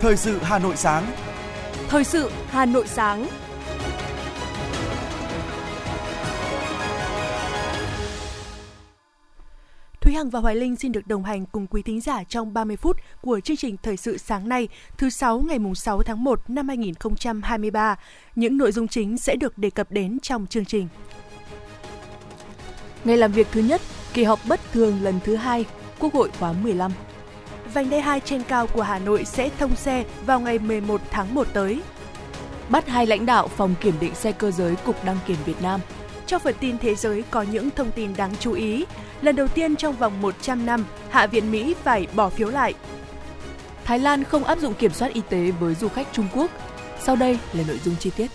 Thời sự Hà Nội sáng. Thời sự Hà Nội sáng. Thúy Hằng và Hoài Linh xin được đồng hành cùng quý thính giả trong 30 phút của chương trình Thời sự sáng nay, thứ sáu ngày 6 tháng 1 năm 2023. Những nội dung chính sẽ được đề cập đến trong chương trình. Ngày làm việc thứ nhất, kỳ họp bất thường lần thứ hai, Quốc hội khóa 15. Vành đai 2 trên cao của Hà Nội sẽ thông xe vào ngày 11 tháng 1 tới. Bắt hai lãnh đạo phòng kiểm định xe cơ giới Cục Đăng kiểm Việt Nam. Trong phần tin thế giới có những thông tin đáng chú ý. Lần đầu tiên trong vòng 100 năm, Hạ viện Mỹ phải bỏ phiếu lại. Thái Lan không áp dụng kiểm soát y tế với du khách Trung Quốc. Sau đây là nội dung chi tiết.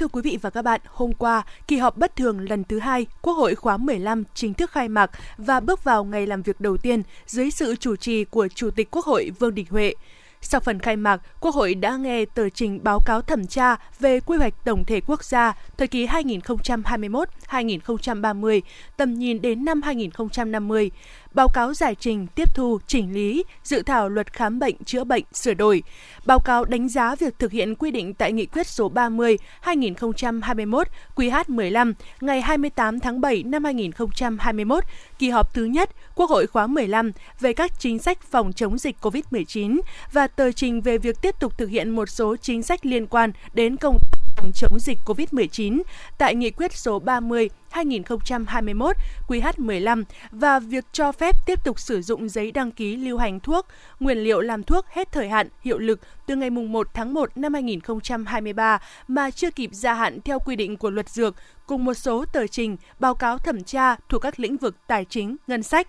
Thưa quý vị và các bạn, hôm qua, kỳ họp bất thường lần thứ hai Quốc hội khóa 15 chính thức khai mạc và bước vào ngày làm việc đầu tiên dưới sự chủ trì của Chủ tịch Quốc hội Vương Đình Huệ. Sau phần khai mạc, Quốc hội đã nghe tờ trình báo cáo thẩm tra về quy hoạch tổng thể quốc gia thời kỳ 2021-2030, tầm nhìn đến năm 2050 báo cáo giải trình, tiếp thu, chỉnh lý, dự thảo luật khám bệnh chữa bệnh sửa đổi, báo cáo đánh giá việc thực hiện quy định tại Nghị quyết số 30 2021 QH15 ngày 28 tháng 7 năm 2021, kỳ họp thứ nhất Quốc hội khóa 15 về các chính sách phòng chống dịch COVID-19 và tờ trình về việc tiếp tục thực hiện một số chính sách liên quan đến công phòng chống dịch COVID-19 tại Nghị quyết số 30 2021 QH15 và việc cho phép tiếp tục sử dụng giấy đăng ký lưu hành thuốc, nguyên liệu làm thuốc hết thời hạn hiệu lực từ ngày 1 tháng 1 năm 2023 mà chưa kịp gia hạn theo quy định của luật dược cùng một số tờ trình, báo cáo thẩm tra thuộc các lĩnh vực tài chính, ngân sách,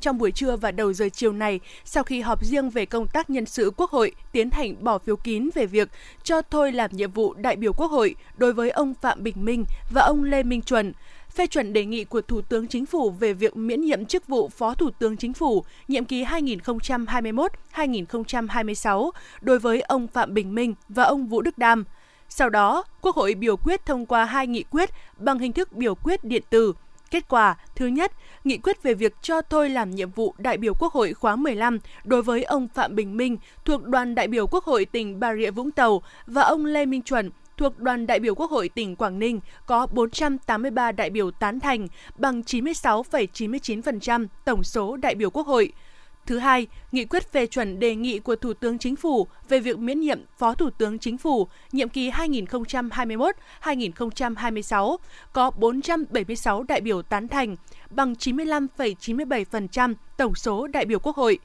trong buổi trưa và đầu giờ chiều này, sau khi họp riêng về công tác nhân sự Quốc hội tiến hành bỏ phiếu kín về việc cho thôi làm nhiệm vụ đại biểu Quốc hội đối với ông Phạm Bình Minh và ông Lê Minh Chuẩn, phê chuẩn đề nghị của Thủ tướng Chính phủ về việc miễn nhiệm chức vụ Phó Thủ tướng Chính phủ nhiệm kỳ 2021-2026 đối với ông Phạm Bình Minh và ông Vũ Đức Đam. Sau đó, Quốc hội biểu quyết thông qua hai nghị quyết bằng hình thức biểu quyết điện tử Kết quả, thứ nhất, nghị quyết về việc cho thôi làm nhiệm vụ đại biểu Quốc hội khóa 15 đối với ông Phạm Bình Minh thuộc đoàn đại biểu Quốc hội tỉnh Bà Rịa Vũng Tàu và ông Lê Minh Chuẩn thuộc đoàn đại biểu Quốc hội tỉnh Quảng Ninh có 483 đại biểu tán thành bằng 96,99% tổng số đại biểu Quốc hội. Thứ hai, nghị quyết phê chuẩn đề nghị của Thủ tướng Chính phủ về việc miễn nhiệm Phó Thủ tướng Chính phủ nhiệm kỳ 2021-2026 có 476 đại biểu tán thành, bằng 95,97% tổng số đại biểu Quốc hội.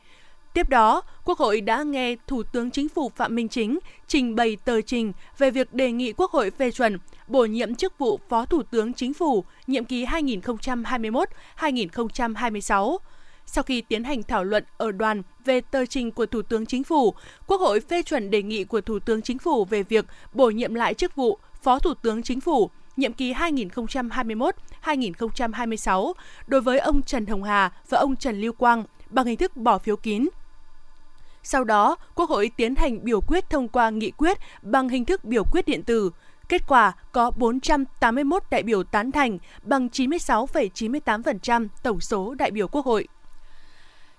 Tiếp đó, Quốc hội đã nghe Thủ tướng Chính phủ Phạm Minh Chính trình bày tờ trình về việc đề nghị Quốc hội phê chuẩn bổ nhiệm chức vụ Phó Thủ tướng Chính phủ nhiệm kỳ 2021-2026. Sau khi tiến hành thảo luận ở đoàn về tờ trình của Thủ tướng Chính phủ, Quốc hội phê chuẩn đề nghị của Thủ tướng Chính phủ về việc bổ nhiệm lại chức vụ Phó Thủ tướng Chính phủ nhiệm kỳ 2021-2026 đối với ông Trần Hồng Hà và ông Trần Lưu Quang bằng hình thức bỏ phiếu kín. Sau đó, Quốc hội tiến hành biểu quyết thông qua nghị quyết bằng hình thức biểu quyết điện tử. Kết quả có 481 đại biểu tán thành bằng 96,98% tổng số đại biểu Quốc hội.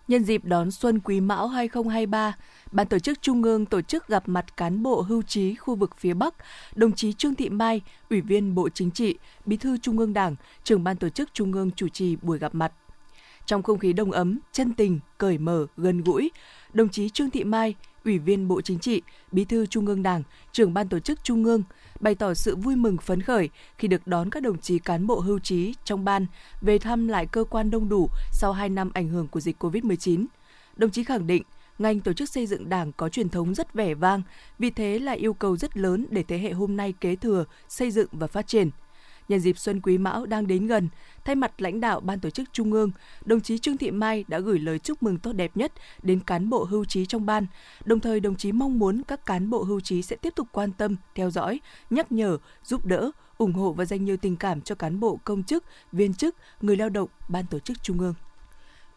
Nhân dịp đón Xuân Quý Mão 2023, Ban tổ chức Trung ương tổ chức gặp mặt cán bộ hưu trí khu vực phía Bắc, đồng chí Trương Thị Mai, Ủy viên Bộ Chính trị, Bí thư Trung ương Đảng, trưởng Ban tổ chức Trung ương chủ trì buổi gặp mặt. Trong không khí đông ấm, chân tình, cởi mở, gần gũi, đồng chí Trương Thị Mai, Ủy viên Bộ Chính trị, Bí thư Trung ương Đảng, trưởng Ban tổ chức Trung ương, bày tỏ sự vui mừng phấn khởi khi được đón các đồng chí cán bộ hưu trí trong ban về thăm lại cơ quan đông đủ sau 2 năm ảnh hưởng của dịch COVID-19. Đồng chí khẳng định, ngành tổ chức xây dựng đảng có truyền thống rất vẻ vang, vì thế là yêu cầu rất lớn để thế hệ hôm nay kế thừa, xây dựng và phát triển – Nhân dịp Xuân Quý Mão đang đến gần, thay mặt lãnh đạo Ban tổ chức Trung ương, đồng chí Trương Thị Mai đã gửi lời chúc mừng tốt đẹp nhất đến cán bộ hưu trí trong ban. Đồng thời đồng chí mong muốn các cán bộ hưu trí sẽ tiếp tục quan tâm, theo dõi, nhắc nhở, giúp đỡ, ủng hộ và dành nhiều tình cảm cho cán bộ công chức, viên chức, người lao động, Ban tổ chức Trung ương.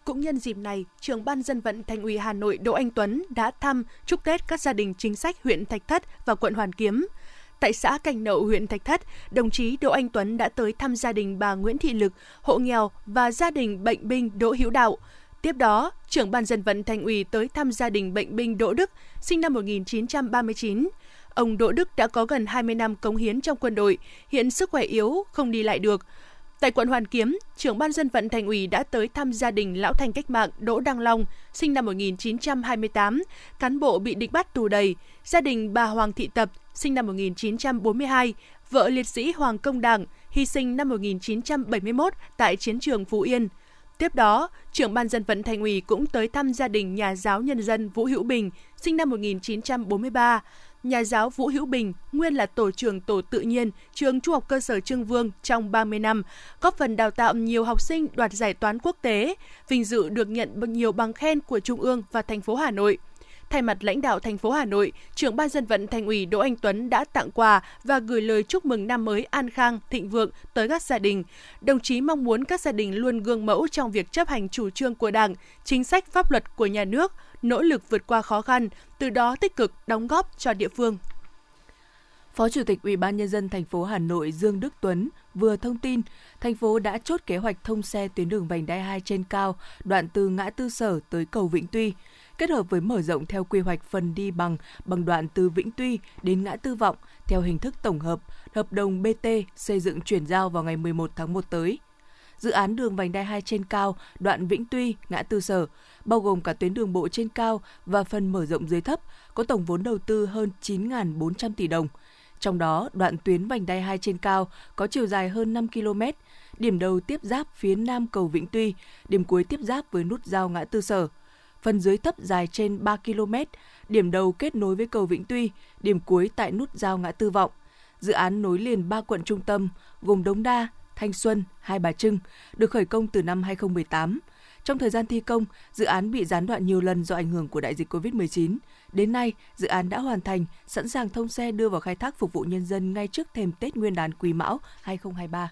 Cũng nhân dịp này, trưởng ban dân vận Thành ủy Hà Nội Đỗ Anh Tuấn đã thăm chúc Tết các gia đình chính sách huyện Thạch Thất và quận Hoàn Kiếm. Tại xã Cành Nậu, huyện Thạch Thất, đồng chí Đỗ Anh Tuấn đã tới thăm gia đình bà Nguyễn Thị Lực, hộ nghèo và gia đình bệnh binh Đỗ Hữu Đạo. Tiếp đó, trưởng ban dân vận thành ủy tới thăm gia đình bệnh binh Đỗ Đức, sinh năm 1939. Ông Đỗ Đức đã có gần 20 năm cống hiến trong quân đội, hiện sức khỏe yếu, không đi lại được. Tại quận Hoàn Kiếm, trưởng ban dân vận thành ủy đã tới thăm gia đình lão thành cách mạng Đỗ Đăng Long, sinh năm 1928, cán bộ bị địch bắt tù đầy, gia đình bà Hoàng Thị Tập, sinh năm 1942, vợ liệt sĩ Hoàng Công Đảng, hy sinh năm 1971 tại chiến trường Phú Yên. Tiếp đó, trưởng ban dân vận thành ủy cũng tới thăm gia đình nhà giáo nhân dân Vũ Hữu Bình, sinh năm 1943, nhà giáo Vũ Hữu Bình, nguyên là tổ trưởng tổ tự nhiên trường Trung học cơ sở Trương Vương trong 30 năm, góp phần đào tạo nhiều học sinh đoạt giải toán quốc tế, vinh dự được nhận nhiều bằng khen của Trung ương và thành phố Hà Nội. Thay mặt lãnh đạo thành phố Hà Nội, trưởng ban dân vận thành ủy Đỗ Anh Tuấn đã tặng quà và gửi lời chúc mừng năm mới an khang, thịnh vượng tới các gia đình. Đồng chí mong muốn các gia đình luôn gương mẫu trong việc chấp hành chủ trương của Đảng, chính sách pháp luật của nhà nước, nỗ lực vượt qua khó khăn, từ đó tích cực đóng góp cho địa phương. Phó Chủ tịch Ủy ban nhân dân thành phố Hà Nội Dương Đức Tuấn vừa thông tin, thành phố đã chốt kế hoạch thông xe tuyến đường vành đai 2 trên cao, đoạn từ ngã tư Sở tới cầu Vĩnh Tuy, kết hợp với mở rộng theo quy hoạch phần đi bằng bằng đoạn từ Vĩnh Tuy đến ngã tư Vọng theo hình thức tổng hợp, hợp đồng BT xây dựng chuyển giao vào ngày 11 tháng 1 tới dự án đường vành đai 2 trên cao đoạn Vĩnh Tuy, ngã tư Sở, bao gồm cả tuyến đường bộ trên cao và phần mở rộng dưới thấp, có tổng vốn đầu tư hơn 9.400 tỷ đồng. Trong đó, đoạn tuyến vành đai 2 trên cao có chiều dài hơn 5 km, điểm đầu tiếp giáp phía nam cầu Vĩnh Tuy, điểm cuối tiếp giáp với nút giao ngã tư Sở. Phần dưới thấp dài trên 3 km, điểm đầu kết nối với cầu Vĩnh Tuy, điểm cuối tại nút giao ngã tư Vọng. Dự án nối liền ba quận trung tâm gồm Đống Đa, Thanh Xuân, Hai Bà Trưng, được khởi công từ năm 2018. Trong thời gian thi công, dự án bị gián đoạn nhiều lần do ảnh hưởng của đại dịch COVID-19. Đến nay, dự án đã hoàn thành, sẵn sàng thông xe đưa vào khai thác phục vụ nhân dân ngay trước thềm Tết Nguyên đán Quý Mão 2023.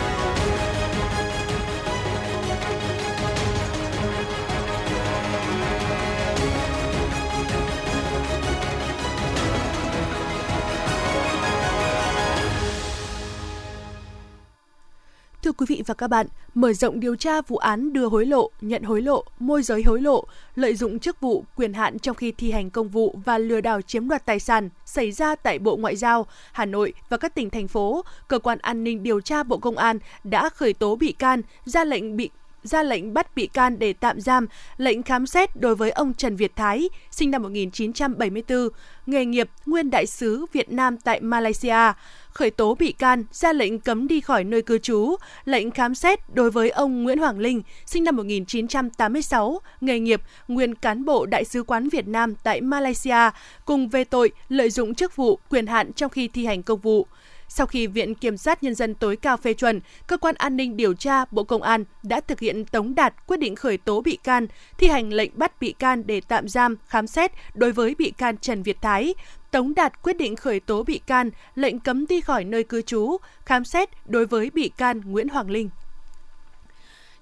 Quý vị và các bạn, mở rộng điều tra vụ án đưa hối lộ, nhận hối lộ, môi giới hối lộ, lợi dụng chức vụ, quyền hạn trong khi thi hành công vụ và lừa đảo chiếm đoạt tài sản xảy ra tại Bộ Ngoại giao, Hà Nội và các tỉnh thành phố, cơ quan an ninh điều tra Bộ Công an đã khởi tố bị can, ra lệnh bị ra lệnh bắt bị can để tạm giam, lệnh khám xét đối với ông Trần Việt Thái, sinh năm 1974, nghề nghiệp nguyên đại sứ Việt Nam tại Malaysia, khởi tố bị can, ra lệnh cấm đi khỏi nơi cư trú, lệnh khám xét đối với ông Nguyễn Hoàng Linh, sinh năm 1986, nghề nghiệp nguyên cán bộ đại sứ quán Việt Nam tại Malaysia, cùng về tội lợi dụng chức vụ, quyền hạn trong khi thi hành công vụ. Sau khi Viện Kiểm sát Nhân dân tối cao phê chuẩn, Cơ quan An ninh Điều tra Bộ Công an đã thực hiện tống đạt quyết định khởi tố bị can, thi hành lệnh bắt bị can để tạm giam, khám xét đối với bị can Trần Việt Thái, tống đạt quyết định khởi tố bị can, lệnh cấm đi khỏi nơi cư trú, khám xét đối với bị can Nguyễn Hoàng Linh.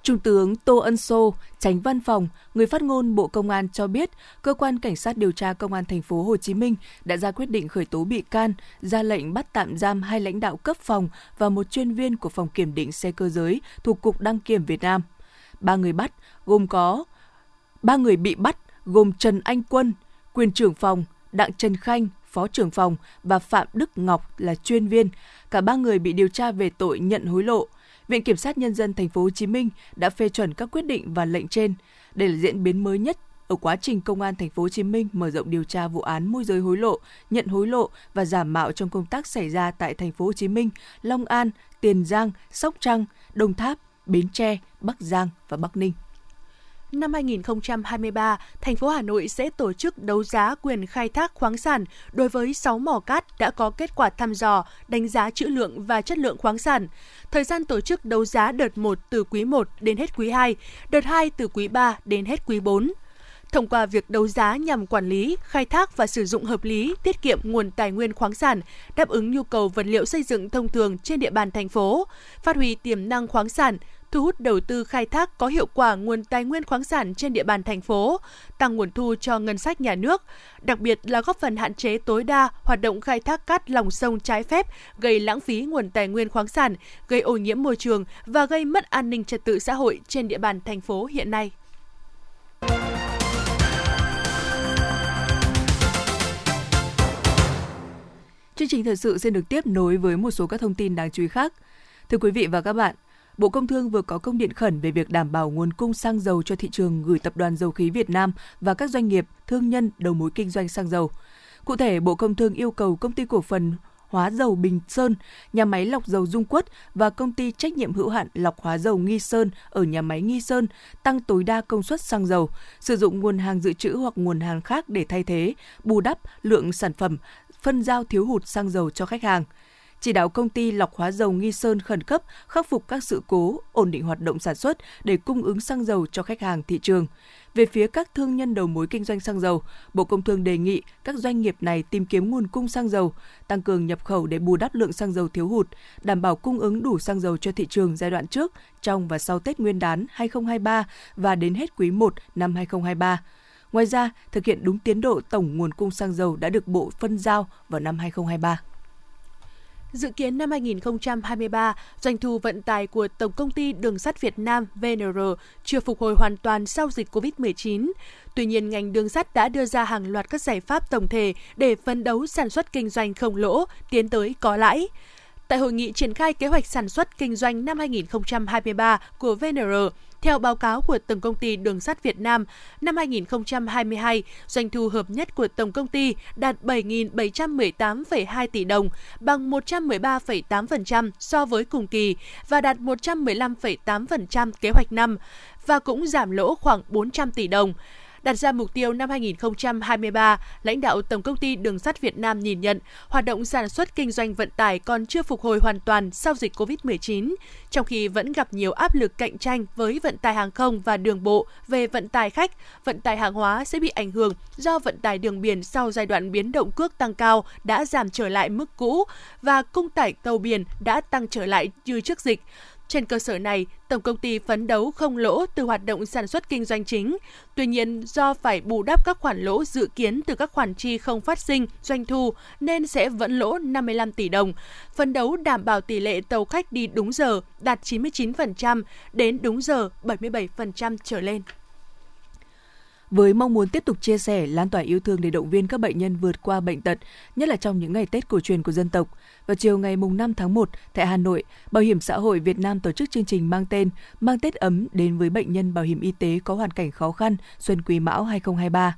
Trung tướng Tô Ân Sô, tránh văn phòng, người phát ngôn Bộ Công an cho biết, cơ quan cảnh sát điều tra Công an thành phố Hồ Chí Minh đã ra quyết định khởi tố bị can, ra lệnh bắt tạm giam hai lãnh đạo cấp phòng và một chuyên viên của phòng kiểm định xe cơ giới thuộc Cục Đăng kiểm Việt Nam. Ba người bắt gồm có ba người bị bắt gồm Trần Anh Quân, quyền trưởng phòng, Đặng Trần Khanh, phó trưởng phòng và Phạm Đức Ngọc là chuyên viên. Cả ba người bị điều tra về tội nhận hối lộ. Viện Kiểm sát Nhân dân Thành phố Hồ Chí Minh đã phê chuẩn các quyết định và lệnh trên. Đây là diễn biến mới nhất ở quá trình Công an Thành phố Hồ Chí Minh mở rộng điều tra vụ án môi giới hối lộ, nhận hối lộ và giả mạo trong công tác xảy ra tại Thành phố Hồ Chí Minh, Long An, Tiền Giang, Sóc Trăng, Đồng Tháp, Bến Tre, Bắc Giang và Bắc Ninh. Năm 2023, thành phố Hà Nội sẽ tổ chức đấu giá quyền khai thác khoáng sản đối với 6 mỏ cát đã có kết quả thăm dò, đánh giá trữ lượng và chất lượng khoáng sản. Thời gian tổ chức đấu giá đợt 1 từ quý 1 đến hết quý 2, đợt 2 từ quý 3 đến hết quý 4 thông qua việc đấu giá nhằm quản lý, khai thác và sử dụng hợp lý, tiết kiệm nguồn tài nguyên khoáng sản, đáp ứng nhu cầu vật liệu xây dựng thông thường trên địa bàn thành phố, phát huy tiềm năng khoáng sản, thu hút đầu tư khai thác có hiệu quả nguồn tài nguyên khoáng sản trên địa bàn thành phố, tăng nguồn thu cho ngân sách nhà nước, đặc biệt là góp phần hạn chế tối đa hoạt động khai thác cát lòng sông trái phép, gây lãng phí nguồn tài nguyên khoáng sản, gây ô nhiễm môi trường và gây mất an ninh trật tự xã hội trên địa bàn thành phố hiện nay. Chương trình thời sự sẽ được tiếp nối với một số các thông tin đáng chú ý khác. Thưa quý vị và các bạn, Bộ Công Thương vừa có công điện khẩn về việc đảm bảo nguồn cung xăng dầu cho thị trường gửi Tập đoàn Dầu khí Việt Nam và các doanh nghiệp, thương nhân đầu mối kinh doanh xăng dầu. Cụ thể, Bộ Công Thương yêu cầu công ty cổ phần hóa dầu Bình Sơn, nhà máy lọc dầu Dung Quất và công ty trách nhiệm hữu hạn lọc hóa dầu Nghi Sơn ở nhà máy Nghi Sơn tăng tối đa công suất xăng dầu, sử dụng nguồn hàng dự trữ hoặc nguồn hàng khác để thay thế, bù đắp lượng sản phẩm, phân giao thiếu hụt xăng dầu cho khách hàng chỉ đạo công ty lọc hóa dầu Nghi Sơn khẩn cấp khắc phục các sự cố, ổn định hoạt động sản xuất để cung ứng xăng dầu cho khách hàng thị trường. Về phía các thương nhân đầu mối kinh doanh xăng dầu, Bộ Công Thương đề nghị các doanh nghiệp này tìm kiếm nguồn cung xăng dầu, tăng cường nhập khẩu để bù đắp lượng xăng dầu thiếu hụt, đảm bảo cung ứng đủ xăng dầu cho thị trường giai đoạn trước, trong và sau Tết Nguyên đán 2023 và đến hết quý 1 năm 2023. Ngoài ra, thực hiện đúng tiến độ tổng nguồn cung xăng dầu đã được Bộ phân giao vào năm 2023. Dự kiến năm 2023, doanh thu vận tải của Tổng công ty Đường sắt Việt Nam VNR chưa phục hồi hoàn toàn sau dịch COVID-19. Tuy nhiên, ngành đường sắt đã đưa ra hàng loạt các giải pháp tổng thể để phấn đấu sản xuất kinh doanh không lỗ, tiến tới có lãi. Tại hội nghị triển khai kế hoạch sản xuất kinh doanh năm 2023 của VNR, theo báo cáo của Tổng công ty Đường sắt Việt Nam, năm 2022, doanh thu hợp nhất của tổng công ty đạt 7.718,2 tỷ đồng, bằng 113,8% so với cùng kỳ và đạt 115,8% kế hoạch năm và cũng giảm lỗ khoảng 400 tỷ đồng. Đặt ra mục tiêu năm 2023, lãnh đạo Tổng công ty Đường sắt Việt Nam nhìn nhận hoạt động sản xuất kinh doanh vận tải còn chưa phục hồi hoàn toàn sau dịch COVID-19, trong khi vẫn gặp nhiều áp lực cạnh tranh với vận tải hàng không và đường bộ về vận tải khách, vận tải hàng hóa sẽ bị ảnh hưởng do vận tải đường biển sau giai đoạn biến động cước tăng cao đã giảm trở lại mức cũ và cung tải tàu biển đã tăng trở lại như trước dịch. Trên cơ sở này, tổng công ty phấn đấu không lỗ từ hoạt động sản xuất kinh doanh chính. Tuy nhiên, do phải bù đắp các khoản lỗ dự kiến từ các khoản chi không phát sinh doanh thu nên sẽ vẫn lỗ 55 tỷ đồng. Phấn đấu đảm bảo tỷ lệ tàu khách đi đúng giờ đạt 99% đến đúng giờ 77% trở lên với mong muốn tiếp tục chia sẻ, lan tỏa yêu thương để động viên các bệnh nhân vượt qua bệnh tật, nhất là trong những ngày Tết cổ truyền của dân tộc. Vào chiều ngày mùng 5 tháng 1 tại Hà Nội, Bảo hiểm xã hội Việt Nam tổ chức chương trình mang tên Mang Tết ấm đến với bệnh nhân bảo hiểm y tế có hoàn cảnh khó khăn Xuân Quý Mão 2023.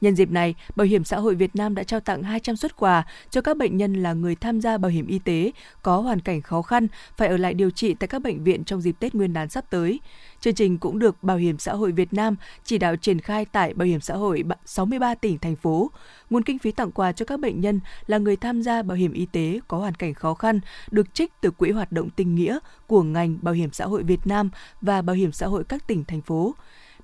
Nhân dịp này, Bảo hiểm xã hội Việt Nam đã trao tặng 200 xuất quà cho các bệnh nhân là người tham gia bảo hiểm y tế có hoàn cảnh khó khăn phải ở lại điều trị tại các bệnh viện trong dịp Tết Nguyên đán sắp tới. Chương trình cũng được Bảo hiểm xã hội Việt Nam chỉ đạo triển khai tại Bảo hiểm xã hội 63 tỉnh thành phố. Nguồn kinh phí tặng quà cho các bệnh nhân là người tham gia bảo hiểm y tế có hoàn cảnh khó khăn được trích từ quỹ hoạt động tình nghĩa của ngành Bảo hiểm xã hội Việt Nam và Bảo hiểm xã hội các tỉnh thành phố.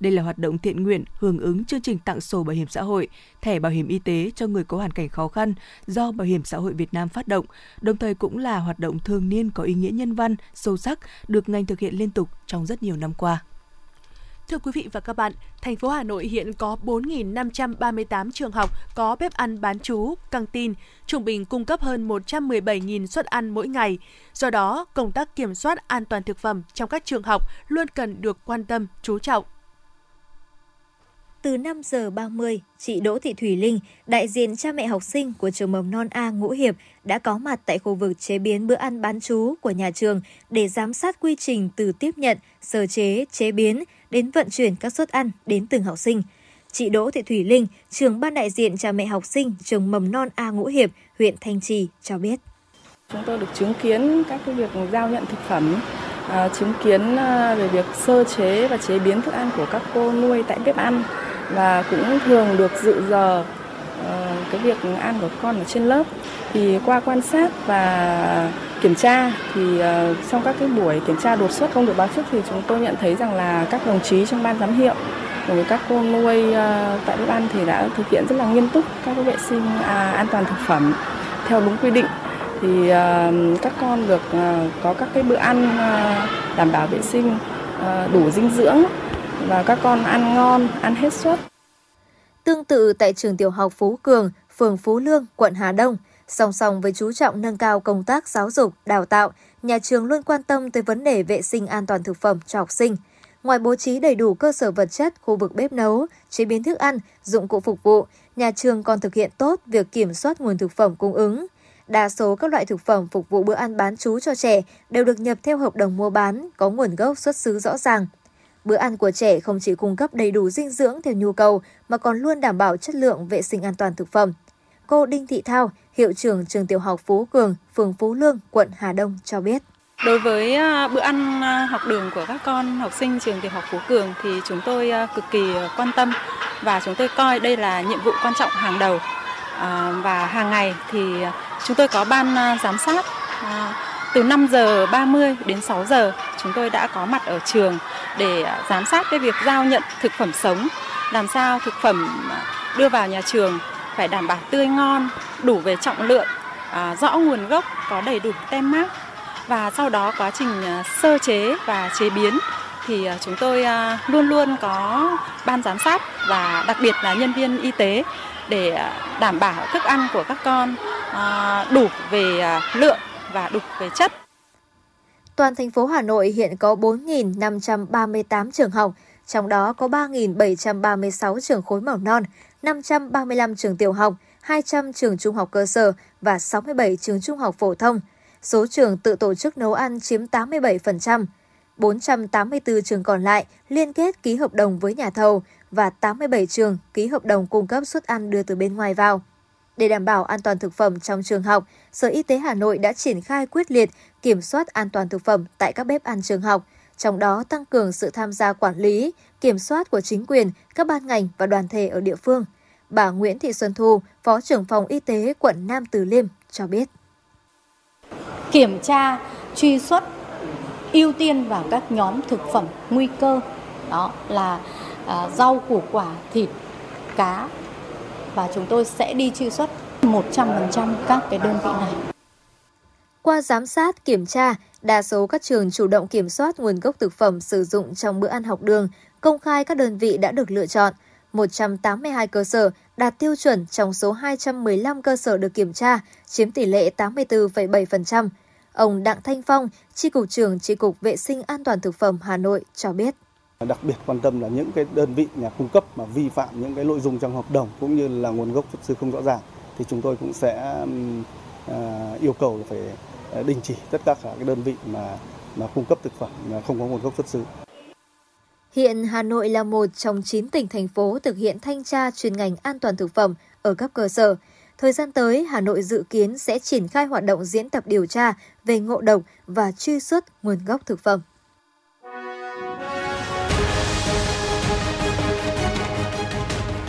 Đây là hoạt động thiện nguyện hưởng ứng chương trình tặng sổ bảo hiểm xã hội, thẻ bảo hiểm y tế cho người có hoàn cảnh khó khăn do Bảo hiểm xã hội Việt Nam phát động, đồng thời cũng là hoạt động thường niên có ý nghĩa nhân văn, sâu sắc được ngành thực hiện liên tục trong rất nhiều năm qua. Thưa quý vị và các bạn, thành phố Hà Nội hiện có 4.538 trường học có bếp ăn bán chú, căng tin, trung bình cung cấp hơn 117.000 suất ăn mỗi ngày. Do đó, công tác kiểm soát an toàn thực phẩm trong các trường học luôn cần được quan tâm, chú trọng từ 5 giờ 30, chị Đỗ Thị Thủy Linh, đại diện cha mẹ học sinh của trường mầm non A Ngũ Hiệp đã có mặt tại khu vực chế biến bữa ăn bán chú của nhà trường để giám sát quy trình từ tiếp nhận, sơ chế, chế biến đến vận chuyển các suất ăn đến từng học sinh. Chị Đỗ Thị Thủy Linh, trường ban đại diện cha mẹ học sinh trường mầm non A Ngũ Hiệp, huyện Thanh Trì cho biết. Chúng tôi được chứng kiến các cái việc giao nhận thực phẩm, à, chứng kiến à, về việc sơ chế và chế biến thức ăn của các cô nuôi tại bếp ăn và cũng thường được dự giờ ờ, cái việc ăn của con ở trên lớp. Thì qua quan sát và kiểm tra thì ờ, trong các cái buổi kiểm tra đột xuất không được báo trước thì chúng tôi nhận thấy rằng là các đồng chí trong ban giám hiệu cùng với các cô nuôi ờ, tại bếp ăn thì đã thực hiện rất là nghiêm túc các vệ sinh à, an toàn thực phẩm theo đúng quy định. Thì các con được có các cái bữa ăn đảm bảo vệ sinh đủ dinh dưỡng và các con ăn ngon, ăn hết suất. Tương tự tại trường tiểu học Phú Cường, phường Phú Lương, quận Hà Đông, song song với chú trọng nâng cao công tác giáo dục, đào tạo, nhà trường luôn quan tâm tới vấn đề vệ sinh an toàn thực phẩm cho học sinh. Ngoài bố trí đầy đủ cơ sở vật chất, khu vực bếp nấu, chế biến thức ăn, dụng cụ phục vụ, nhà trường còn thực hiện tốt việc kiểm soát nguồn thực phẩm cung ứng. Đa số các loại thực phẩm phục vụ bữa ăn bán chú cho trẻ đều được nhập theo hợp đồng mua bán, có nguồn gốc xuất xứ rõ ràng. Bữa ăn của trẻ không chỉ cung cấp đầy đủ dinh dưỡng theo nhu cầu mà còn luôn đảm bảo chất lượng vệ sinh an toàn thực phẩm. Cô Đinh Thị Thao, hiệu trưởng trường tiểu học Phú Cường, phường Phú Lương, quận Hà Đông cho biết. Đối với à, bữa ăn à, học đường của các con học sinh trường tiểu học Phú Cường thì chúng tôi à, cực kỳ quan tâm và chúng tôi coi đây là nhiệm vụ quan trọng hàng đầu. Và hàng ngày thì chúng tôi có ban giám sát từ 5 giờ 30 đến 6 giờ chúng tôi đã có mặt ở trường để à, giám sát cái việc giao nhận thực phẩm sống, làm sao thực phẩm à, đưa vào nhà trường phải đảm bảo tươi ngon, đủ về trọng lượng, à, rõ nguồn gốc, có đầy đủ tem mác. Và sau đó quá trình sơ chế và chế biến thì chúng tôi luôn luôn có ban giám sát và đặc biệt là nhân viên y tế để đảm bảo thức ăn của các con đủ về lượng và đủ về chất. Toàn thành phố Hà Nội hiện có 4.538 trường học, trong đó có 3.736 trường khối mầm non, 535 trường tiểu học, 200 trường trung học cơ sở và 67 trường trung học phổ thông – số trường tự tổ chức nấu ăn chiếm 87%, 484 trường còn lại liên kết ký hợp đồng với nhà thầu và 87 trường ký hợp đồng cung cấp suất ăn đưa từ bên ngoài vào. Để đảm bảo an toàn thực phẩm trong trường học, Sở Y tế Hà Nội đã triển khai quyết liệt kiểm soát an toàn thực phẩm tại các bếp ăn trường học, trong đó tăng cường sự tham gia quản lý, kiểm soát của chính quyền, các ban ngành và đoàn thể ở địa phương. Bà Nguyễn Thị Xuân Thu, Phó trưởng phòng Y tế quận Nam Từ Liêm cho biết kiểm tra truy xuất ưu tiên vào các nhóm thực phẩm nguy cơ đó là à, rau củ quả thịt cá và chúng tôi sẽ đi truy xuất 100% các cái đơn vị này. Qua giám sát, kiểm tra, đa số các trường chủ động kiểm soát nguồn gốc thực phẩm sử dụng trong bữa ăn học đường, công khai các đơn vị đã được lựa chọn. 182 cơ sở đạt tiêu chuẩn trong số 215 cơ sở được kiểm tra, chiếm tỷ lệ 84,7%. Ông Đặng Thanh Phong, Tri Cục trưởng Tri Cục Vệ sinh An toàn Thực phẩm Hà Nội cho biết. Đặc biệt quan tâm là những cái đơn vị nhà cung cấp mà vi phạm những cái nội dung trong hợp đồng cũng như là nguồn gốc xuất xứ không rõ ràng thì chúng tôi cũng sẽ à, yêu cầu phải à, đình chỉ tất cả các cái đơn vị mà mà cung cấp thực phẩm mà không có nguồn gốc xuất xứ. Hiện Hà Nội là một trong 9 tỉnh thành phố thực hiện thanh tra chuyên ngành an toàn thực phẩm ở cấp cơ sở. Thời gian tới, Hà Nội dự kiến sẽ triển khai hoạt động diễn tập điều tra về ngộ độc và truy xuất nguồn gốc thực phẩm.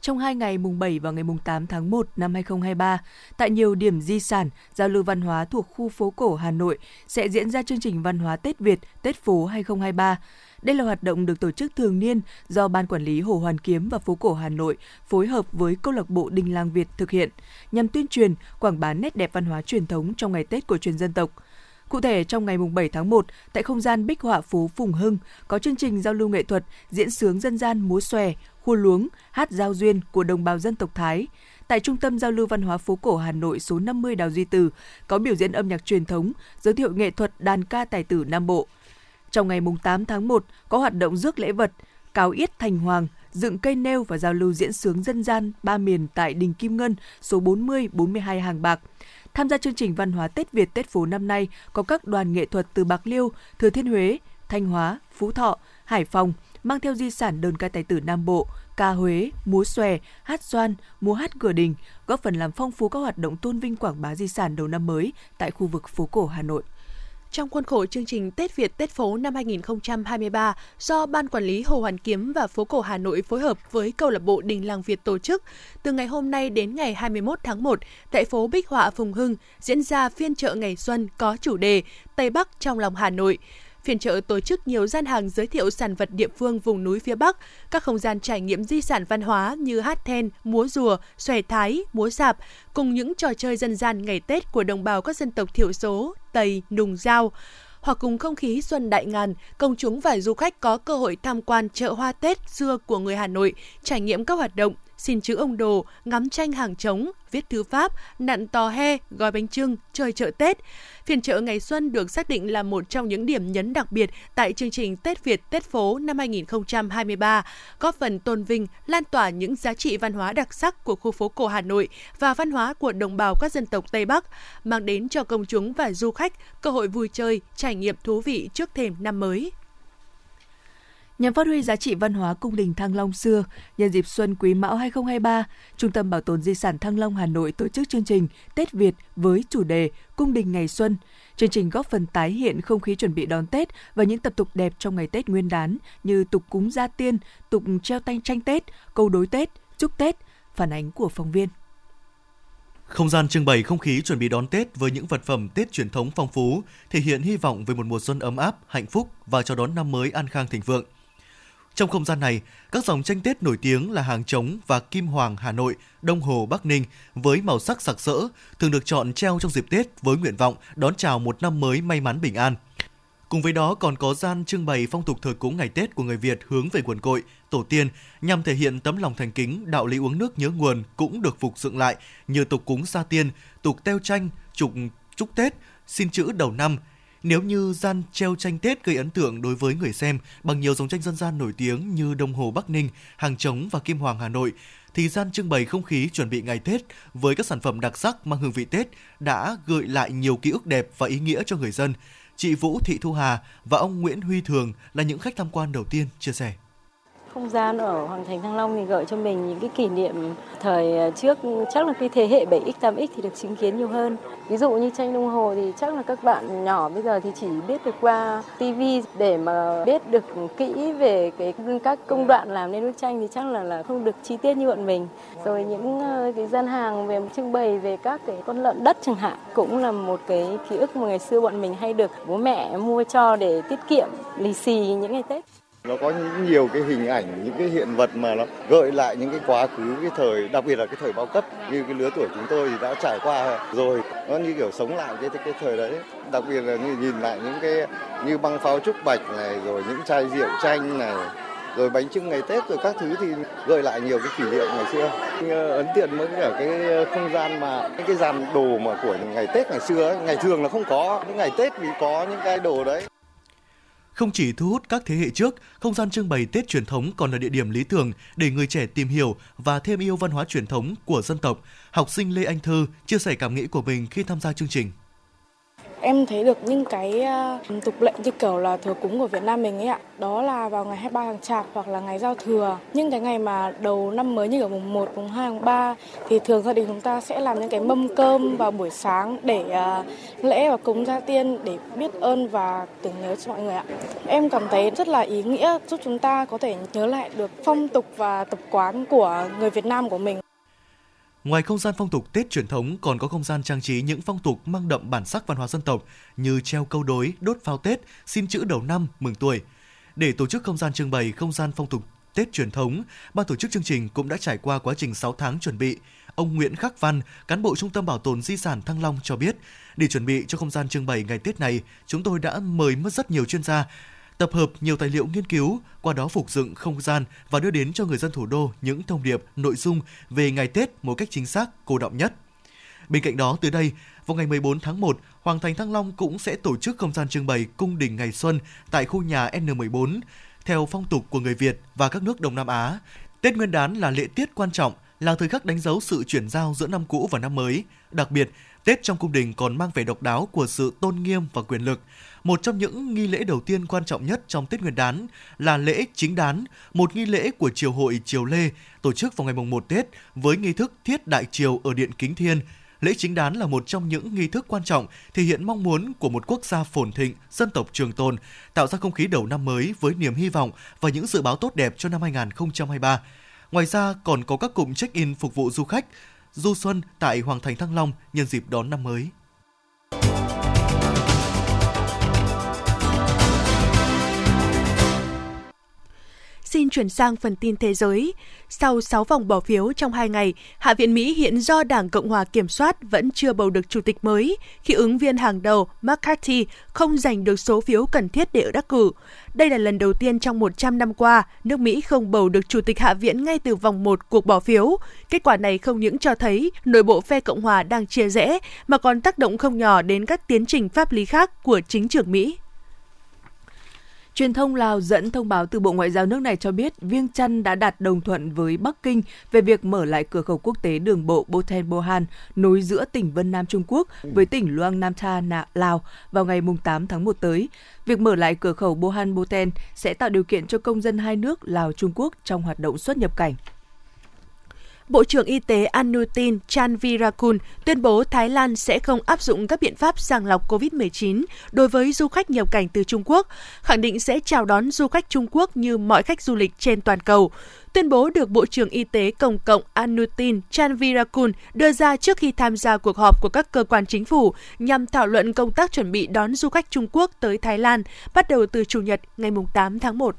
Trong hai ngày mùng 7 và ngày mùng 8 tháng 1 năm 2023, tại nhiều điểm di sản, giao lưu văn hóa thuộc khu phố cổ Hà Nội sẽ diễn ra chương trình văn hóa Tết Việt, Tết phố 2023. Đây là hoạt động được tổ chức thường niên do Ban Quản lý Hồ Hoàn Kiếm và Phố cổ Hà Nội phối hợp với câu lạc bộ Đình Làng Việt thực hiện nhằm tuyên truyền, quảng bá nét đẹp văn hóa truyền thống trong ngày Tết của truyền dân tộc. Cụ thể, trong ngày 7 tháng 1, tại không gian Bích Họa phố Phùng Hưng, có chương trình giao lưu nghệ thuật, diễn sướng dân gian múa xòe, khua luống, hát giao duyên của đồng bào dân tộc Thái. Tại Trung tâm Giao lưu Văn hóa phố cổ Hà Nội số 50 Đào Duy Từ có biểu diễn âm nhạc truyền thống, giới thiệu nghệ thuật đàn ca tài tử Nam Bộ. Trong ngày 8 tháng 1 có hoạt động rước lễ vật, cáo yết thành hoàng, dựng cây nêu và giao lưu diễn sướng dân gian ba miền tại Đình Kim Ngân số 40, 42 Hàng Bạc. Tham gia chương trình văn hóa Tết Việt Tết phố năm nay có các đoàn nghệ thuật từ Bạc Liêu, Thừa Thiên Huế, Thanh Hóa, Phú Thọ, Hải Phòng mang theo di sản đơn ca tài tử Nam Bộ, ca Huế, múa xòe, hát xoan, múa hát cửa đình, góp phần làm phong phú các hoạt động tôn vinh quảng bá di sản đầu năm mới tại khu vực phố cổ Hà Nội. Trong khuôn khổ chương trình Tết Việt Tết phố năm 2023 do Ban Quản lý Hồ Hoàn Kiếm và Phố cổ Hà Nội phối hợp với câu lạc bộ Đình Làng Việt tổ chức, từ ngày hôm nay đến ngày 21 tháng 1, tại phố Bích Họa Phùng Hưng diễn ra phiên chợ ngày xuân có chủ đề Tây Bắc trong lòng Hà Nội. Phiên chợ tổ chức nhiều gian hàng giới thiệu sản vật địa phương vùng núi phía Bắc, các không gian trải nghiệm di sản văn hóa như hát then, múa rùa, xòe thái, múa sạp, cùng những trò chơi dân gian ngày Tết của đồng bào các dân tộc thiểu số, Tây, Nùng, Giao. Hoặc cùng không khí xuân đại ngàn, công chúng và du khách có cơ hội tham quan chợ hoa Tết xưa của người Hà Nội, trải nghiệm các hoạt động xin chữ ông đồ, ngắm tranh hàng trống, viết thư pháp, nặn tò he, gói bánh trưng, chơi chợ Tết. Phiên chợ ngày xuân được xác định là một trong những điểm nhấn đặc biệt tại chương trình Tết Việt Tết phố năm 2023, góp phần tôn vinh, lan tỏa những giá trị văn hóa đặc sắc của khu phố cổ Hà Nội và văn hóa của đồng bào các dân tộc Tây Bắc, mang đến cho công chúng và du khách cơ hội vui chơi, trải nghiệm thú vị trước thềm năm mới. Nhằm phát huy giá trị văn hóa cung đình Thăng Long xưa, nhân dịp Xuân Quý Mão 2023, Trung tâm Bảo tồn Di sản Thăng Long Hà Nội tổ chức chương trình Tết Việt với chủ đề Cung đình ngày xuân. Chương trình góp phần tái hiện không khí chuẩn bị đón Tết và những tập tục đẹp trong ngày Tết Nguyên đán như tục cúng gia tiên, tục treo tay tranh Tết, câu đối Tết, chúc Tết, phản ánh của phóng viên. Không gian trưng bày không khí chuẩn bị đón Tết với những vật phẩm Tết truyền thống phong phú, thể hiện hy vọng về một mùa xuân ấm áp, hạnh phúc và chào đón năm mới an khang thịnh vượng. Trong không gian này, các dòng tranh Tết nổi tiếng là hàng trống và kim hoàng Hà Nội, Đông Hồ Bắc Ninh với màu sắc sặc sỡ thường được chọn treo trong dịp Tết với nguyện vọng đón chào một năm mới may mắn bình an. Cùng với đó còn có gian trưng bày phong tục thờ cúng ngày Tết của người Việt hướng về nguồn cội, tổ tiên nhằm thể hiện tấm lòng thành kính, đạo lý uống nước nhớ nguồn cũng được phục dựng lại như tục cúng sa tiên, tục teo tranh, trục chúc Tết, xin chữ đầu năm, nếu như gian treo tranh Tết gây ấn tượng đối với người xem bằng nhiều dòng tranh dân gian nổi tiếng như đồng Hồ Bắc Ninh, Hàng Trống và Kim Hoàng Hà Nội, thì gian trưng bày không khí chuẩn bị ngày Tết với các sản phẩm đặc sắc mang hương vị Tết đã gợi lại nhiều ký ức đẹp và ý nghĩa cho người dân. Chị Vũ Thị Thu Hà và ông Nguyễn Huy Thường là những khách tham quan đầu tiên chia sẻ. Không gian ở Hoàng Thành Thăng Long thì gợi cho mình những cái kỷ niệm thời à, trước chắc là cái thế hệ 7X, 8X thì được chứng kiến nhiều hơn. Ví dụ như tranh đồng hồ thì chắc là các bạn nhỏ bây giờ thì chỉ biết được qua TV để mà biết được kỹ về cái các công đoạn làm nên bức tranh thì chắc là là không được chi tiết như bọn mình. Rồi những ờ, cái gian hàng về trưng bày về các cái con lợn đất chẳng hạn cũng là một cái ký ức mà ngày xưa bọn mình hay được bố mẹ mua cho để tiết kiệm lì xì những ngày Tết. Nó có những nhiều cái hình ảnh, những cái hiện vật mà nó gợi lại những cái quá khứ, cái thời, đặc biệt là cái thời bao cấp như cái lứa tuổi chúng tôi thì đã trải qua rồi. Nó như kiểu sống lại cái cái thời đấy. Đặc biệt là như nhìn lại những cái như băng pháo trúc bạch này, rồi những chai rượu chanh này, rồi bánh trưng ngày Tết rồi các thứ thì gợi lại nhiều cái kỷ niệm ngày xưa. Ờ, ấn tượng với cả cái ờ, không gian mà những cái dàn đồ mà của ngày Tết ngày xưa ấy, ngày thường là không có, những ngày Tết thì có những cái đồ đấy. Không chỉ thu hút các thế hệ trước, không gian trưng bày Tết truyền thống còn là địa điểm lý tưởng để người trẻ tìm hiểu và thêm yêu văn hóa truyền thống của dân tộc. Học sinh Lê Anh Thư chia sẻ cảm nghĩ của mình khi tham gia chương trình. Em thấy được những cái uh, tục lệ như kiểu là thờ cúng của Việt Nam mình ấy ạ. Đó là vào ngày 23 tháng Chạp hoặc là ngày giao thừa. Những cái ngày mà đầu năm mới như ở mùng 1, mùng 2, mùng 3 thì thường gia đình chúng ta sẽ làm những cái mâm cơm vào buổi sáng để uh, lễ và cúng gia tiên để biết ơn và tưởng nhớ cho mọi người ạ. Em cảm thấy rất là ý nghĩa giúp chúng ta có thể nhớ lại được phong tục và tập quán của người Việt Nam của mình. Ngoài không gian phong tục Tết truyền thống còn có không gian trang trí những phong tục mang đậm bản sắc văn hóa dân tộc như treo câu đối, đốt pháo Tết, xin chữ đầu năm, mừng tuổi. Để tổ chức không gian trưng bày không gian phong tục Tết truyền thống, ban tổ chức chương trình cũng đã trải qua quá trình 6 tháng chuẩn bị. Ông Nguyễn Khắc Văn, cán bộ Trung tâm Bảo tồn Di sản Thăng Long cho biết, để chuẩn bị cho không gian trưng bày ngày Tết này, chúng tôi đã mời mất rất nhiều chuyên gia tập hợp nhiều tài liệu nghiên cứu, qua đó phục dựng không gian và đưa đến cho người dân thủ đô những thông điệp, nội dung về ngày Tết một cách chính xác, cô động nhất. Bên cạnh đó, từ đây, vào ngày 14 tháng 1, Hoàng Thành Thăng Long cũng sẽ tổ chức không gian trưng bày cung đình ngày xuân tại khu nhà N14. Theo phong tục của người Việt và các nước Đông Nam Á, Tết Nguyên đán là lễ tiết quan trọng là thời khắc đánh dấu sự chuyển giao giữa năm cũ và năm mới. Đặc biệt, Tết trong cung đình còn mang vẻ độc đáo của sự tôn nghiêm và quyền lực. Một trong những nghi lễ đầu tiên quan trọng nhất trong Tết Nguyên đán là lễ chính đán, một nghi lễ của triều hội Triều Lê tổ chức vào ngày mùng 1 Tết với nghi thức thiết đại triều ở Điện Kính Thiên. Lễ chính đán là một trong những nghi thức quan trọng thể hiện mong muốn của một quốc gia phồn thịnh, dân tộc trường tồn, tạo ra không khí đầu năm mới với niềm hy vọng và những dự báo tốt đẹp cho năm 2023. Ngoài ra còn có các cụm check-in phục vụ du khách du xuân tại Hoàng thành Thăng Long nhân dịp đón năm mới. Xin chuyển sang phần tin thế giới. Sau 6 vòng bỏ phiếu trong 2 ngày, Hạ viện Mỹ hiện do Đảng Cộng hòa kiểm soát vẫn chưa bầu được chủ tịch mới khi ứng viên hàng đầu McCarthy không giành được số phiếu cần thiết để đắc cử. Đây là lần đầu tiên trong 100 năm qua, nước Mỹ không bầu được chủ tịch Hạ viện ngay từ vòng 1 cuộc bỏ phiếu. Kết quả này không những cho thấy nội bộ phe Cộng hòa đang chia rẽ, mà còn tác động không nhỏ đến các tiến trình pháp lý khác của chính trường Mỹ. Truyền thông Lào dẫn thông báo từ Bộ Ngoại giao nước này cho biết Viêng Chăn đã đạt đồng thuận với Bắc Kinh về việc mở lại cửa khẩu quốc tế đường bộ Boten Bohan nối giữa tỉnh Vân Nam Trung Quốc với tỉnh Luang Nam Tha, Lào vào ngày 8 tháng 1 tới. Việc mở lại cửa khẩu Bohan Boten sẽ tạo điều kiện cho công dân hai nước Lào Trung Quốc trong hoạt động xuất nhập cảnh. Bộ trưởng Y tế Anutin Chanvirakul tuyên bố Thái Lan sẽ không áp dụng các biện pháp sàng lọc COVID-19 đối với du khách nhập cảnh từ Trung Quốc, khẳng định sẽ chào đón du khách Trung Quốc như mọi khách du lịch trên toàn cầu. Tuyên bố được Bộ trưởng Y tế Công cộng Anutin Chanvirakul đưa ra trước khi tham gia cuộc họp của các cơ quan chính phủ nhằm thảo luận công tác chuẩn bị đón du khách Trung Quốc tới Thái Lan bắt đầu từ Chủ nhật ngày 8 tháng 1.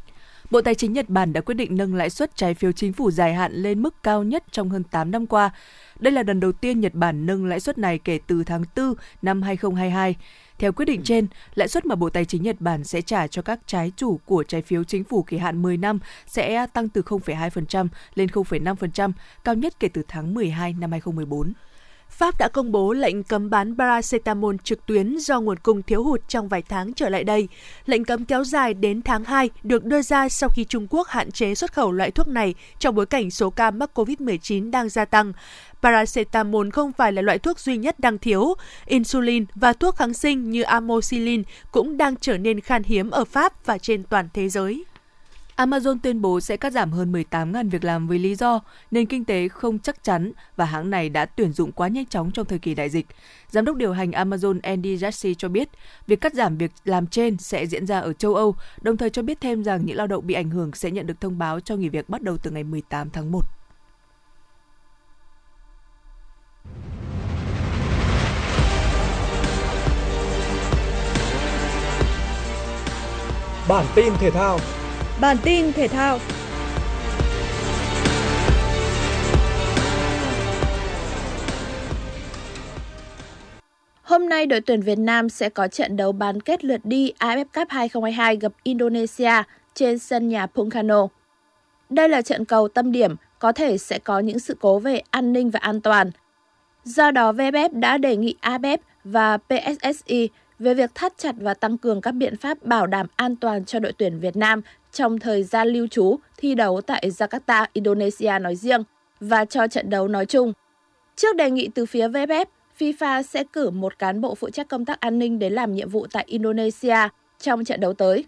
Bộ Tài chính Nhật Bản đã quyết định nâng lãi suất trái phiếu chính phủ dài hạn lên mức cao nhất trong hơn 8 năm qua. Đây là lần đầu tiên Nhật Bản nâng lãi suất này kể từ tháng 4 năm 2022. Theo quyết định trên, lãi suất mà Bộ Tài chính Nhật Bản sẽ trả cho các trái chủ của trái phiếu chính phủ kỳ hạn 10 năm sẽ tăng từ 0,2% lên 0,5%, cao nhất kể từ tháng 12 năm 2014. Pháp đã công bố lệnh cấm bán paracetamol trực tuyến do nguồn cung thiếu hụt trong vài tháng trở lại đây. Lệnh cấm kéo dài đến tháng 2 được đưa ra sau khi Trung Quốc hạn chế xuất khẩu loại thuốc này trong bối cảnh số ca mắc COVID-19 đang gia tăng. Paracetamol không phải là loại thuốc duy nhất đang thiếu. Insulin và thuốc kháng sinh như amoxicillin cũng đang trở nên khan hiếm ở Pháp và trên toàn thế giới. Amazon tuyên bố sẽ cắt giảm hơn 18.000 việc làm với lý do nền kinh tế không chắc chắn và hãng này đã tuyển dụng quá nhanh chóng trong thời kỳ đại dịch. Giám đốc điều hành Amazon Andy Jassy cho biết, việc cắt giảm việc làm trên sẽ diễn ra ở châu Âu, đồng thời cho biết thêm rằng những lao động bị ảnh hưởng sẽ nhận được thông báo cho nghỉ việc bắt đầu từ ngày 18 tháng 1. Bản tin thể thao Bản tin thể thao Hôm nay đội tuyển Việt Nam sẽ có trận đấu bán kết lượt đi AFF Cup 2022 gặp Indonesia trên sân nhà Pungkano. Đây là trận cầu tâm điểm, có thể sẽ có những sự cố về an ninh và an toàn. Do đó, VFF đã đề nghị AFF và PSSI về việc thắt chặt và tăng cường các biện pháp bảo đảm an toàn cho đội tuyển Việt Nam trong thời gian lưu trú thi đấu tại Jakarta, Indonesia nói riêng và cho trận đấu nói chung. Trước đề nghị từ phía VFF, FIFA sẽ cử một cán bộ phụ trách công tác an ninh đến làm nhiệm vụ tại Indonesia trong trận đấu tới.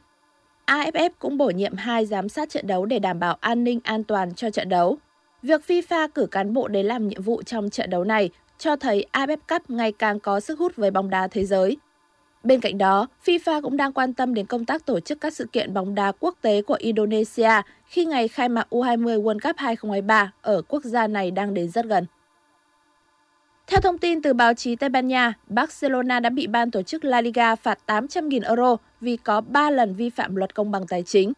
AFF cũng bổ nhiệm hai giám sát trận đấu để đảm bảo an ninh an toàn cho trận đấu. Việc FIFA cử cán bộ đến làm nhiệm vụ trong trận đấu này cho thấy AFF Cup ngày càng có sức hút với bóng đá thế giới Bên cạnh đó, FIFA cũng đang quan tâm đến công tác tổ chức các sự kiện bóng đá quốc tế của Indonesia khi ngày khai mạc U20 World Cup 2023 ở quốc gia này đang đến rất gần. Theo thông tin từ báo chí Tây Ban Nha, Barcelona đã bị ban tổ chức La Liga phạt 800.000 euro vì có 3 lần vi phạm luật công bằng tài chính.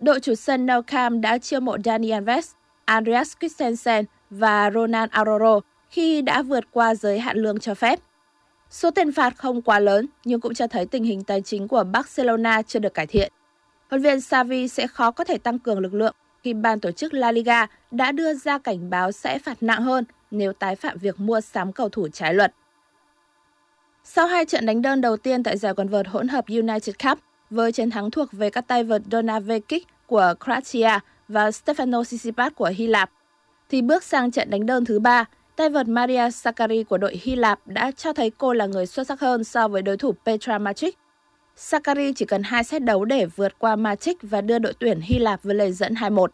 Đội chủ sân Nou Camp đã chiêu mộ Dani Alves, Andreas Christensen và Ronald Araujo khi đã vượt qua giới hạn lương cho phép. Số tiền phạt không quá lớn nhưng cũng cho thấy tình hình tài chính của Barcelona chưa được cải thiện. Huấn viên Xavi sẽ khó có thể tăng cường lực lượng khi ban tổ chức La Liga đã đưa ra cảnh báo sẽ phạt nặng hơn nếu tái phạm việc mua sắm cầu thủ trái luật. Sau hai trận đánh đơn đầu tiên tại giải quần vợt hỗn hợp United Cup với chiến thắng thuộc về các tay vợt Dona Vekic của Croatia và Stefano Tsitsipas của Hy Lạp, thì bước sang trận đánh đơn thứ ba, tay vợt Maria Sakkari của đội Hy Lạp đã cho thấy cô là người xuất sắc hơn so với đối thủ Petra Matic. Sakkari chỉ cần 2 set đấu để vượt qua Matic và đưa đội tuyển Hy Lạp với lời dẫn 2-1.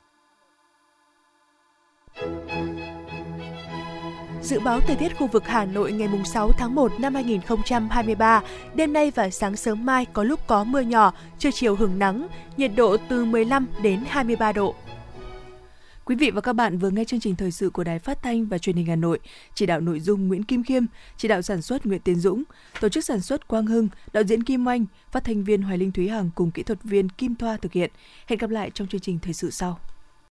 Dự báo thời tiết khu vực Hà Nội ngày 6 tháng 1 năm 2023, đêm nay và sáng sớm mai có lúc có mưa nhỏ, trưa chiều hứng nắng, nhiệt độ từ 15 đến 23 độ. Quý vị và các bạn vừa nghe chương trình thời sự của Đài Phát thanh và Truyền hình Hà Nội, chỉ đạo nội dung Nguyễn Kim Khiêm, chỉ đạo sản xuất Nguyễn Tiến Dũng, tổ chức sản xuất Quang Hưng, đạo diễn Kim Oanh, phát thanh viên Hoài Linh Thúy Hằng cùng kỹ thuật viên Kim Thoa thực hiện. Hẹn gặp lại trong chương trình thời sự sau.